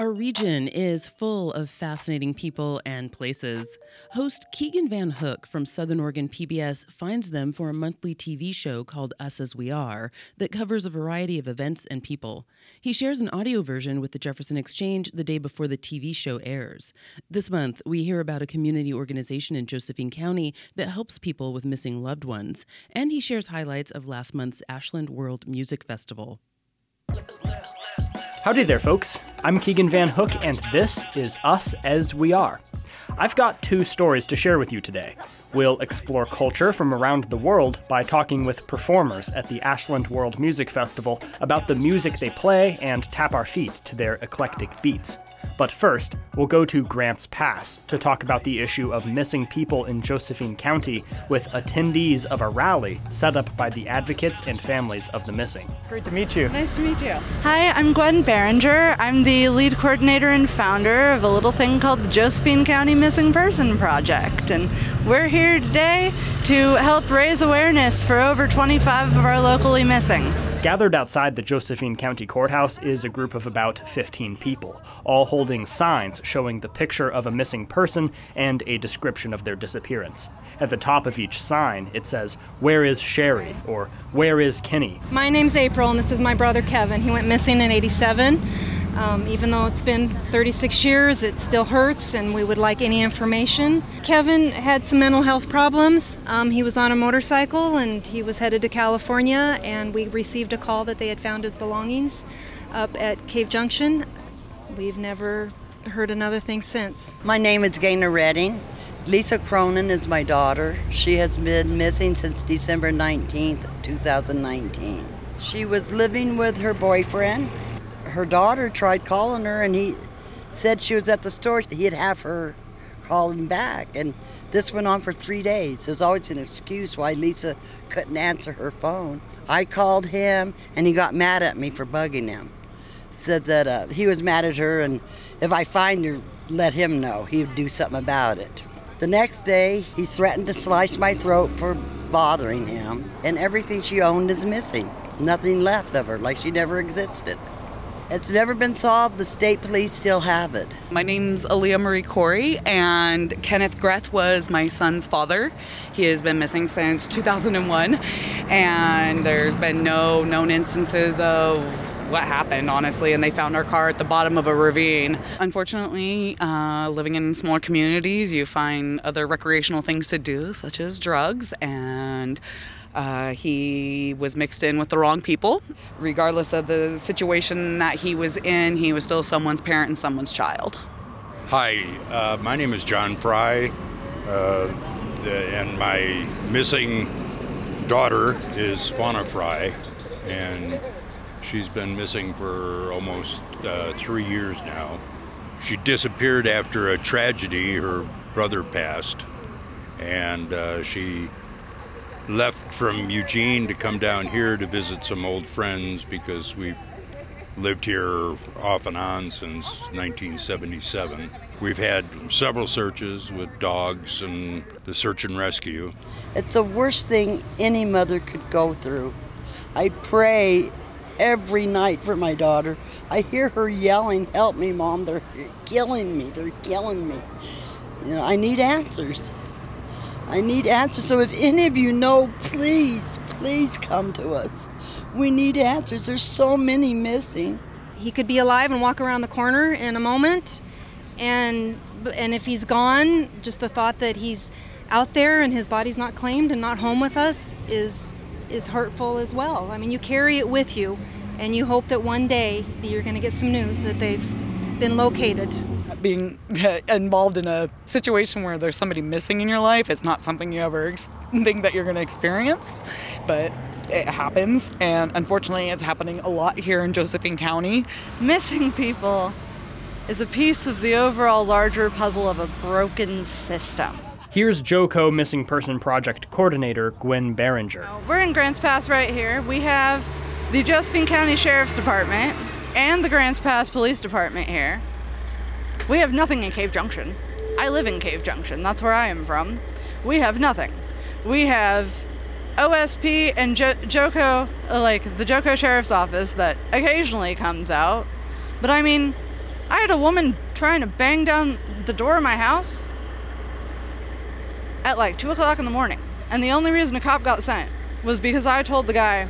Our region is full of fascinating people and places. Host Keegan Van Hook from Southern Oregon PBS finds them for a monthly TV show called Us As We Are that covers a variety of events and people. He shares an audio version with the Jefferson Exchange the day before the TV show airs. This month, we hear about a community organization in Josephine County that helps people with missing loved ones, and he shares highlights of last month's Ashland World Music Festival. Howdy there, folks. I'm Keegan Van Hook, and this is Us As We Are. I've got two stories to share with you today. We'll explore culture from around the world by talking with performers at the Ashland World Music Festival about the music they play and tap our feet to their eclectic beats. But first, we'll go to Grants Pass to talk about the issue of missing people in Josephine County with attendees of a rally set up by the advocates and families of the missing. Great to meet you. Nice to meet you. Hi, I'm Gwen Barringer. I'm the lead coordinator and founder of a little thing called the Josephine County Missing Person Project. And we're here today to help raise awareness for over 25 of our locally missing. Gathered outside the Josephine County Courthouse is a group of about 15 people, all holding signs showing the picture of a missing person and a description of their disappearance. At the top of each sign, it says, Where is Sherry? or Where is Kenny? My name's April, and this is my brother Kevin. He went missing in 87. Um, even though it's been 36 years, it still hurts, and we would like any information. Kevin had some mental health problems. Um, he was on a motorcycle and he was headed to California, and we received a call that they had found his belongings up at Cave Junction. We've never heard another thing since. My name is Gaynor Redding. Lisa Cronin is my daughter. She has been missing since December 19th, 2019. She was living with her boyfriend her daughter tried calling her and he said she was at the store. He'd have her call him back. And this went on for three days. There's always an excuse why Lisa couldn't answer her phone. I called him and he got mad at me for bugging him. Said that uh, he was mad at her and if I find her, let him know. He would do something about it. The next day, he threatened to slice my throat for bothering him, and everything she owned is missing. Nothing left of her, like she never existed. It's never been solved. The state police still have it. My name's Aaliyah Marie Corey, and Kenneth Greth was my son's father. He has been missing since 2001, and there's been no known instances of what happened, honestly, and they found our car at the bottom of a ravine. Unfortunately, uh, living in smaller communities, you find other recreational things to do, such as drugs, and uh, he was mixed in with the wrong people. Regardless of the situation that he was in, he was still someone's parent and someone's child. Hi, uh, my name is John Frey, uh, and my missing daughter is Fauna Frey, and she's been missing for almost uh, three years now. She disappeared after a tragedy. Her brother passed, and uh, she left from Eugene to come down here to visit some old friends because we've lived here off and on since 1977. We've had several searches with dogs and the search and rescue. It's the worst thing any mother could go through. I pray every night for my daughter. I hear her yelling, Help me, Mom. They're killing me. They're killing me. You know, I need answers. I need answers. So if any of you know, please, please come to us. We need answers. There's so many missing. He could be alive and walk around the corner in a moment, and and if he's gone, just the thought that he's out there and his body's not claimed and not home with us is is hurtful as well. I mean, you carry it with you, and you hope that one day that you're going to get some news that they've been located being uh, involved in a situation where there's somebody missing in your life it's not something you ever ex- think that you're going to experience but it happens and unfortunately it's happening a lot here in josephine county missing people is a piece of the overall larger puzzle of a broken system Here's JOCO Missing Person Project Coordinator Gwen Barringer. We're in Grants Pass right here. We have the Josephine County Sheriff's Department and the Grants Pass Police Department here. We have nothing in Cave Junction. I live in Cave Junction. That's where I am from. We have nothing. We have OSP and jo- JOCO, uh, like the JOCO Sheriff's Office, that occasionally comes out. But I mean, I had a woman trying to bang down the door of my house at like 2 o'clock in the morning. And the only reason a cop got sent was because I told the guy,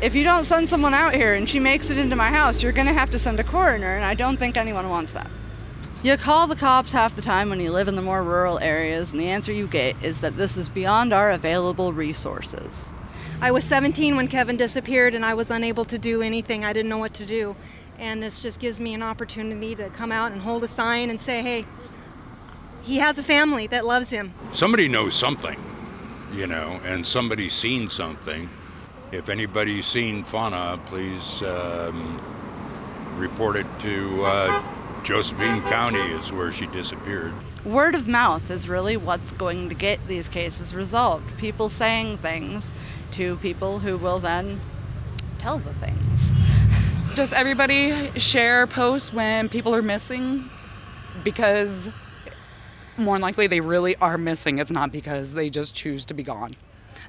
if you don't send someone out here and she makes it into my house, you're gonna have to send a coroner, and I don't think anyone wants that. You call the cops half the time when you live in the more rural areas, and the answer you get is that this is beyond our available resources. I was 17 when Kevin disappeared, and I was unable to do anything. I didn't know what to do. And this just gives me an opportunity to come out and hold a sign and say, hey, he has a family that loves him. Somebody knows something, you know, and somebody's seen something. If anybody's seen fauna, please um, report it to uh, Josephine County, is where she disappeared. Word of mouth is really what's going to get these cases resolved. People saying things to people who will then tell the things. Just everybody share posts when people are missing because more than likely they really are missing. It's not because they just choose to be gone.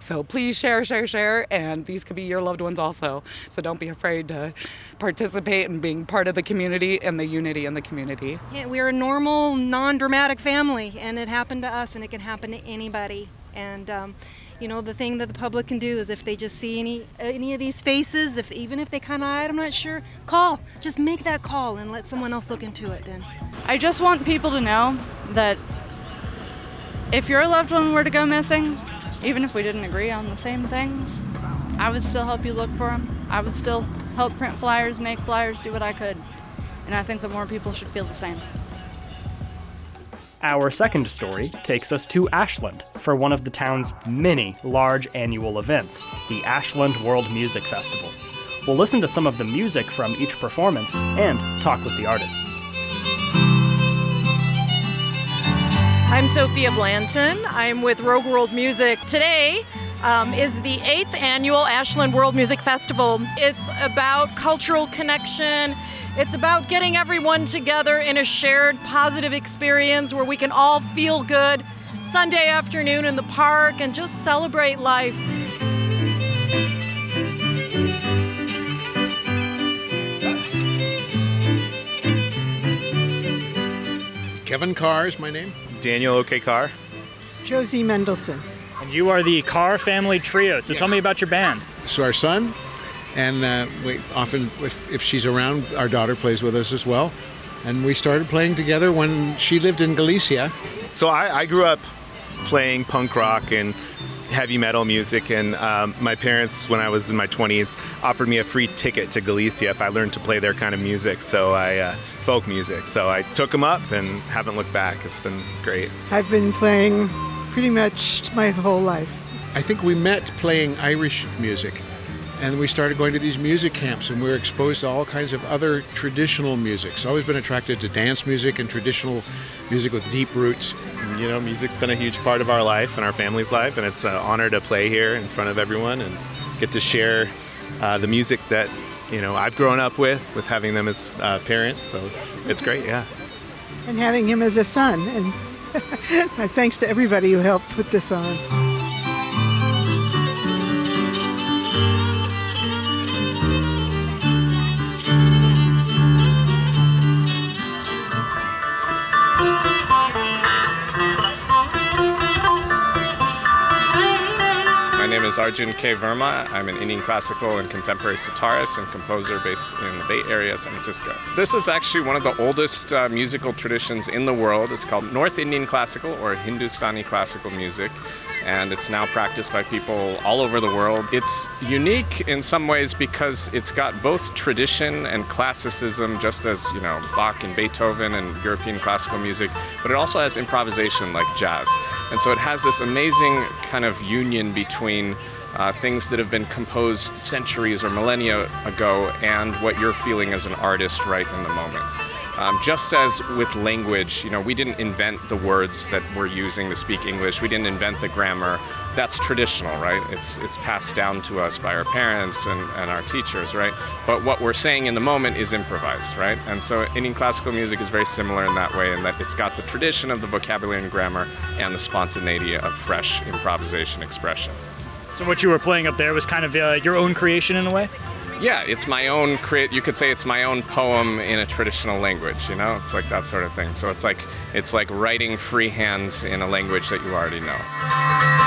So please share, share, share, and these could be your loved ones also. So don't be afraid to participate in being part of the community and the unity in the community. Yeah, we're a normal, non dramatic family, and it happened to us, and it can happen to anybody. And, um, you know, the thing that the public can do is if they just see any any of these faces, if even if they kind of hide, I'm not sure, call. Just make that call and let someone else look into it. Then. I just want people to know that if your loved one were to go missing, even if we didn't agree on the same things, I would still help you look for them. I would still help print flyers, make flyers, do what I could. And I think that more people should feel the same. Our second story takes us to Ashland for one of the town's many large annual events, the Ashland World Music Festival. We'll listen to some of the music from each performance and talk with the artists. I'm Sophia Blanton. I'm with Rogue World Music. Today um, is the eighth annual Ashland World Music Festival. It's about cultural connection. It's about getting everyone together in a shared positive experience where we can all feel good Sunday afternoon in the park and just celebrate life. Kevin Carr is my name. Daniel OK Carr. Josie Mendelson. And you are the Carr family trio, so Yes. tell me about your band. So our son, and uh, we often, if, if she's around, our daughter plays with us as well. And we started playing together when she lived in Galicia. So I, I grew up playing punk rock and heavy metal music, and um, my parents, when I was in my 20s, offered me a free ticket to Galicia if I learned to play their kind of music. So I uh, folk music. So I took them up and haven't looked back. It's been great. I've been playing pretty much my whole life. I think we met playing Irish music. And we started going to these music camps, and we were exposed to all kinds of other traditional music. So I've always been attracted to dance music and traditional music with deep roots. You know, music's been a huge part of our life and our family's life, and it's an honor to play here in front of everyone and get to share uh, the music that you know I've grown up with, with having them as uh, parents. So it's it's great, yeah. And having him as a son. And my thanks to everybody who helped put this on. Is Arjun K. Verma. I'm an Indian classical and contemporary sitarist and composer based in the Bay Area, San Francisco. This is actually one of the oldest uh, musical traditions in the world. It's called North Indian classical or Hindustani classical music, and it's now practiced by people all over the world. It's unique in some ways because it's got both tradition and classicism, just as you know Bach and Beethoven and European classical music, but it also has improvisation like jazz, and so it has this amazing kind of union between uh, things that have been composed centuries or millennia ago and what you're feeling as an artist right in the moment. Um, just as with language, you know, we didn't invent the words that we're using to speak English. We didn't invent the grammar. That's traditional, right? It's it's passed down to us by our parents and, and our teachers, right? But what we're saying in the moment is improvised, right? And so Indian classical music is very similar in that way, in that it's got the tradition of the vocabulary and grammar and the spontaneity of fresh improvisation expression. So, what you were playing up there was kind of uh, your own creation in a way? Yeah, it's my own create. You could say it's my own poem in a traditional language. You know, it's like that sort of thing. So it's like it's like writing freehand in a language that you already know.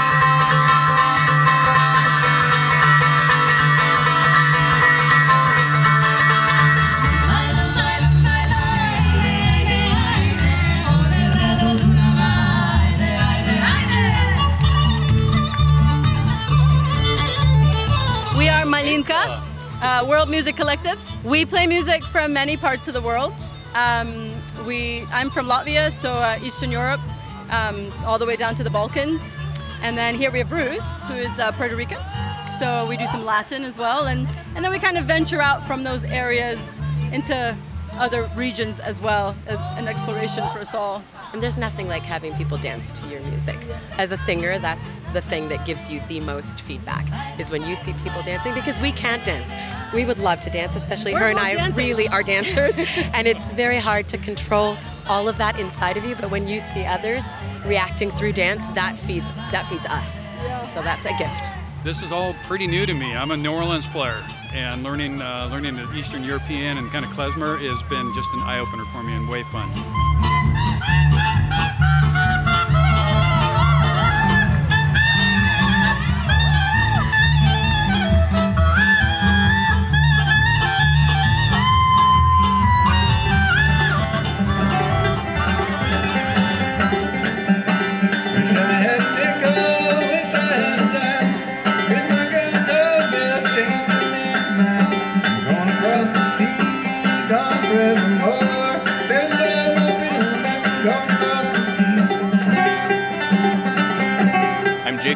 Music Collective. We play music from many parts of the world. Um, we, I'm from Latvia, so uh, Eastern Europe, um, all the way down to the Balkans. And then here we have Ruth, who is uh, Puerto Rican. So we do some Latin as well. And, and then we kind of venture out from those areas into other regions as well as an exploration for us all. And there's nothing like having people dance to your music. As a singer, that's the thing that gives you the most feedback is when you see people dancing because we can't dance. We would love to dance, especially We're her and I dancers. really are dancers, and it's very hard to control all of that inside of you, but when you see others reacting through dance, that feeds that feeds us. So that's a gift. This is all pretty new to me. I'm a New Orleans player, and learning uh, learning the Eastern European and kind of klezmer has been just an eye opener for me and way fun.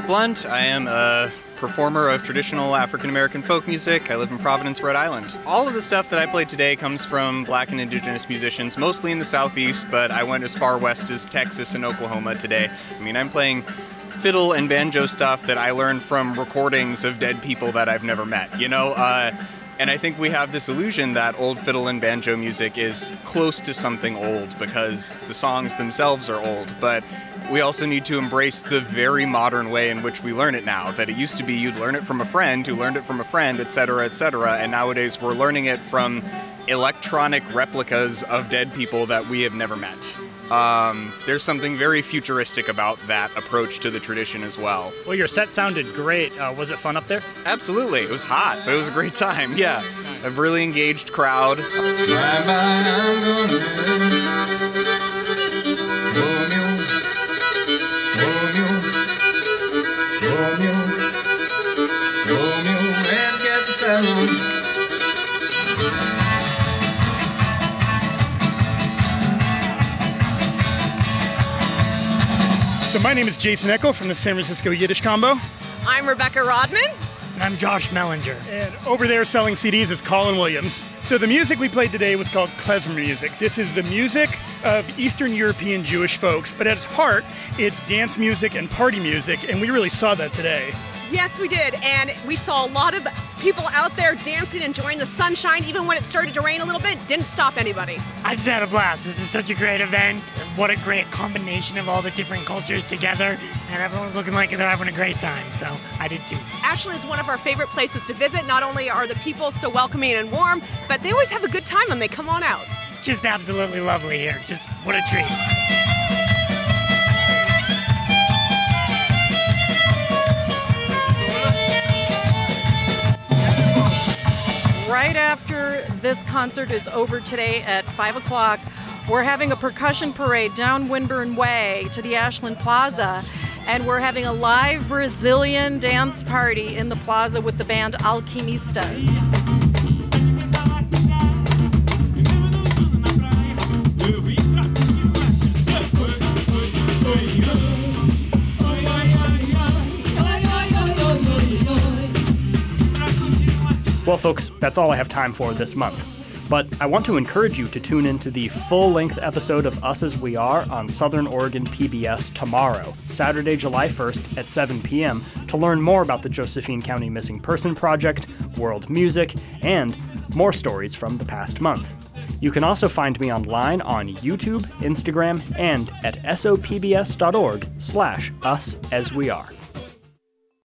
Blunt. I am a performer of traditional African American folk music. I live in Providence, Rhode Island. All of the stuff that I played today comes from black and indigenous musicians, mostly in the southeast, but I went as far west as Texas and Oklahoma today. I mean, I'm playing fiddle and banjo stuff that I learned from recordings of dead people that I've never met, you know? Uh, and I think we have this illusion that old fiddle and banjo music is close to something old because the songs themselves are old, but we also need to embrace the very modern way in which we learn it now. That it used to be you'd learn it from a friend who learned it from a friend, etc., etc., and nowadays we're learning it from electronic replicas of dead people that we have never met. Um, there's something very futuristic about that approach to the tradition as well. Well, your set sounded great. Uh, was it fun up there? Absolutely. It was hot, but it was a great time. Yeah. A really engaged crowd. So my name is Jason Eckel from the San Francisco Yiddish Combo. I'm Rebecca Rodman. And I'm Josh Mellinger. And over there selling CDs is Colin Williams. So the music we played today was called klezmer music. This is the music of Eastern European Jewish folks, but at its heart, it's dance music and party music, and we really saw that today. Yes, we did. And we saw a lot of people out there dancing, enjoying the sunshine, even when it started to rain a little bit. Didn't stop anybody. I just had a blast. This is such a great event. What a great combination of all the different cultures together, and everyone's looking like they're having a great time. So I did too. Ashland is one of our favorite places to visit. Not only are the people so welcoming and warm, but they always have a good time when they come on out. Just absolutely lovely here. Just what a treat. Right after this concert is over today at 5 o'clock, we're having a percussion parade down Winburn Way to the Ashland Plaza. And we're having a live Brazilian dance party in the plaza with the band Alquimistas. Well, folks, that's all I have time for this month. But I want to encourage you to tune into the full length episode of Us As We Are on Southern Oregon PBS tomorrow, Saturday, July 1st at 7 p.m., to learn more about the Josephine County Missing Person Project, world music, and more stories from the past month. You can also find me online on YouTube, Instagram, and at sopbs.org slash us as we are.